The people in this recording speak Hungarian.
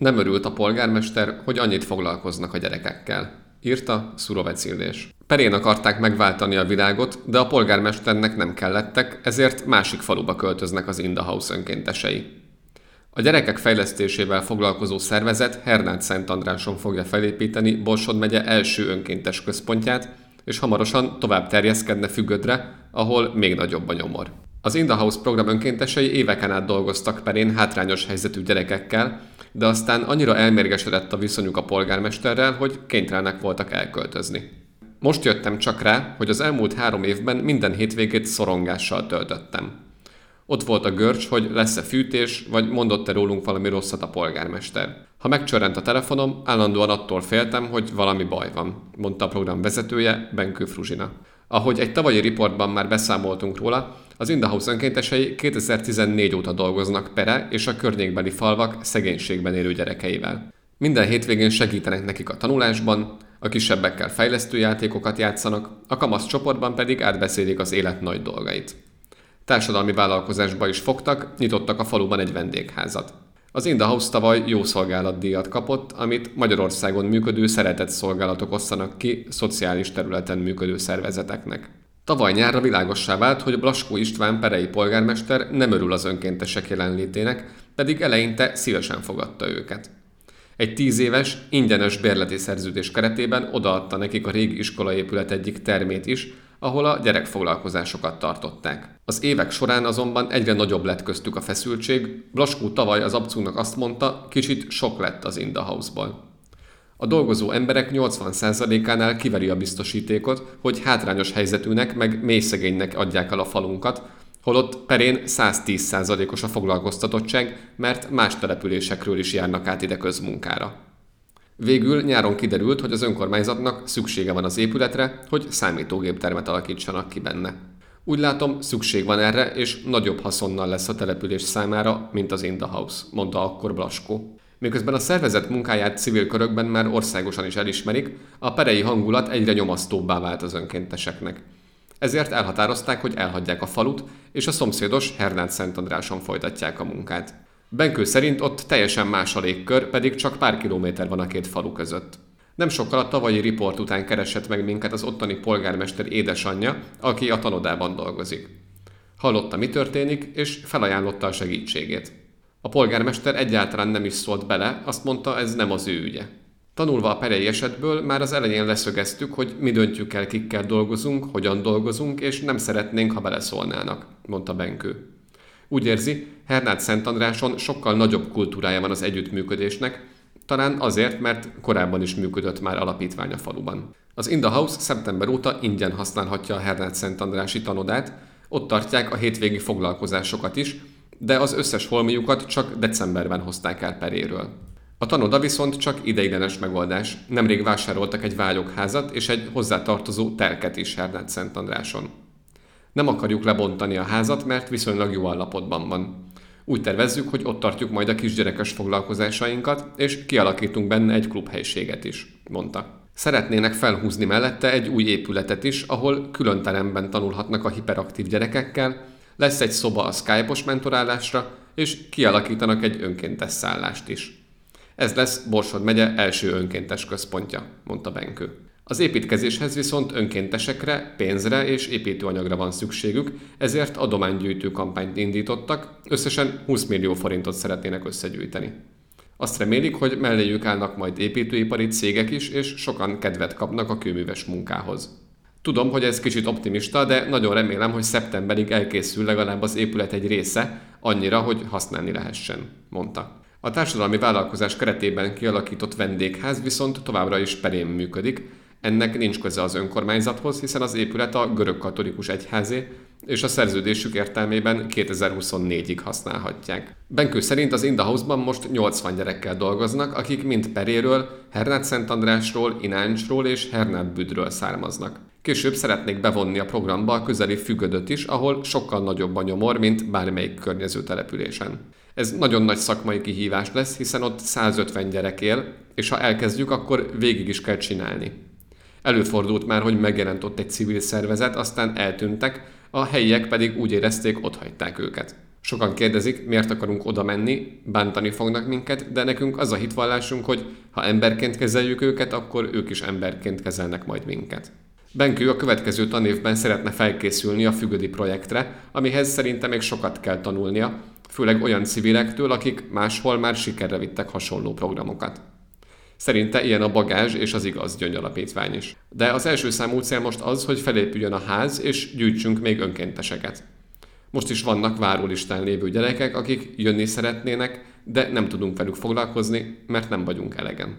Nem örült a polgármester, hogy annyit foglalkoznak a gyerekekkel. Írta Szurovec Illés. Perén akarták megváltani a világot, de a polgármesternek nem kellettek, ezért másik faluba költöznek az Indahouse önkéntesei. A gyerekek fejlesztésével foglalkozó szervezet Hernát Szent Andráson fogja felépíteni Borsod megye első önkéntes központját, és hamarosan tovább terjeszkedne Fügödre, ahol még nagyobb a nyomor. Az In program önkéntesei éveken át dolgoztak perén hátrányos helyzetű gyerekekkel, de aztán annyira elmérgesedett a viszonyuk a polgármesterrel, hogy kénytelenek voltak elköltözni. Most jöttem csak rá, hogy az elmúlt három évben minden hétvégét szorongással töltöttem. Ott volt a görcs, hogy lesz-e fűtés, vagy mondott-e rólunk valami rosszat a polgármester. Ha megcsörrent a telefonom, állandóan attól féltem, hogy valami baj van, mondta a program vezetője, Benkő Fruzsina. Ahogy egy tavalyi riportban már beszámoltunk róla, az Indahouse önkéntesei 2014 óta dolgoznak Pere és a környékbeli falvak szegénységben élő gyerekeivel. Minden hétvégén segítenek nekik a tanulásban, a kisebbekkel fejlesztő játékokat játszanak, a kamasz csoportban pedig átbeszélik az élet nagy dolgait. Társadalmi vállalkozásba is fogtak, nyitottak a faluban egy vendégházat. Az Indahouse tavaly jó szolgálatdíjat kapott, amit Magyarországon működő szeretett szolgálatok osszanak ki szociális területen működő szervezeteknek. Tavaly nyárra világossá vált, hogy Blaskó István perei polgármester nem örül az önkéntesek jelenlétének, pedig eleinte szívesen fogadta őket. Egy tíz éves, ingyenes bérleti szerződés keretében odaadta nekik a régi iskolaépület egyik termét is, ahol a gyerekfoglalkozásokat tartották. Az évek során azonban egyre nagyobb lett köztük a feszültség, Blaskó tavaly az abcúnak azt mondta, kicsit sok lett az Indahouse-ból. A dolgozó emberek 80%-ánál kiveri a biztosítékot, hogy hátrányos helyzetűnek meg mélyszegénynek adják el a falunkat, holott perén 110%-os a foglalkoztatottság, mert más településekről is járnak át ide közmunkára. Végül nyáron kiderült, hogy az önkormányzatnak szüksége van az épületre, hogy számítógéptermet alakítsanak ki benne. Úgy látom, szükség van erre, és nagyobb haszonnal lesz a település számára, mint az Indahouse, mondta akkor Blaskó. Miközben a szervezet munkáját civil körökben már országosan is elismerik, a perei hangulat egyre nyomasztóbbá vált az önkénteseknek. Ezért elhatározták, hogy elhagyják a falut, és a szomszédos Hernát Szentandráson folytatják a munkát. Benkő szerint ott teljesen más a légkör, pedig csak pár kilométer van a két falu között. Nem sokkal a tavalyi riport után keresett meg minket az ottani polgármester édesanyja, aki a tanodában dolgozik. Hallotta, mi történik, és felajánlotta a segítségét. A polgármester egyáltalán nem is szólt bele, azt mondta, ez nem az ő ügye. Tanulva a perei esetből már az elején leszögeztük, hogy mi döntjük el, kikkel dolgozunk, hogyan dolgozunk, és nem szeretnénk, ha beleszólnának, mondta Benkő. Úgy érzi, Hernát Szentandráson sokkal nagyobb kultúrája van az együttműködésnek, talán azért, mert korábban is működött már alapítvány a faluban. Az In House szeptember óta ingyen használhatja a Hernát Szentandrási tanodát, ott tartják a hétvégi foglalkozásokat is, de az összes holmiukat csak decemberben hozták el Peréről. A tanoda viszont csak ideiglenes megoldás. Nemrég vásároltak egy vályokházat és egy hozzátartozó telket is Hernát Szentandráson. Nem akarjuk lebontani a házat, mert viszonylag jó állapotban van. Úgy tervezzük, hogy ott tartjuk majd a kisgyerekes foglalkozásainkat, és kialakítunk benne egy klubhelyiséget is, mondta. Szeretnének felhúzni mellette egy új épületet is, ahol külön teremben tanulhatnak a hiperaktív gyerekekkel, lesz egy szoba a Skype-os mentorálásra, és kialakítanak egy önkéntes szállást is. Ez lesz Borsod megye első önkéntes központja, mondta Benkő. Az építkezéshez viszont önkéntesekre, pénzre és építőanyagra van szükségük, ezért adománygyűjtő kampányt indítottak, összesen 20 millió forintot szeretnének összegyűjteni. Azt remélik, hogy melléjük állnak majd építőipari cégek is, és sokan kedvet kapnak a kőműves munkához. Tudom, hogy ez kicsit optimista, de nagyon remélem, hogy szeptemberig elkészül legalább az épület egy része, annyira, hogy használni lehessen, mondta. A társadalmi vállalkozás keretében kialakított vendégház viszont továbbra is perén működik, ennek nincs köze az önkormányzathoz, hiszen az épület a görög katolikus egyházé, és a szerződésük értelmében 2024-ig használhatják. Benkő szerint az Indahouse-ban most 80 gyerekkel dolgoznak, akik mind Peréről, Hernát Szent Andrásról, Ináncsról és Hernát Büdről származnak. Később szeretnék bevonni a programba a közeli függödöt is, ahol sokkal nagyobb a nyomor, mint bármelyik környező településen. Ez nagyon nagy szakmai kihívás lesz, hiszen ott 150 gyerek él, és ha elkezdjük, akkor végig is kell csinálni. Előfordult már, hogy megjelent ott egy civil szervezet, aztán eltűntek, a helyiek pedig úgy érezték, ott hagyták őket. Sokan kérdezik, miért akarunk oda menni, bántani fognak minket, de nekünk az a hitvallásunk, hogy ha emberként kezeljük őket, akkor ők is emberként kezelnek majd minket. Benkő a következő tanévben szeretne felkészülni a fügödi projektre, amihez szerintem még sokat kell tanulnia, főleg olyan civilektől, akik máshol már sikerre vittek hasonló programokat. Szerinte ilyen a bagázs és az igaz gyöngyalapítvány is. De az első számú cél most az, hogy felépüljön a ház, és gyűjtsünk még önkénteseket. Most is vannak várólistán lévő gyerekek, akik jönni szeretnének, de nem tudunk velük foglalkozni, mert nem vagyunk elegen.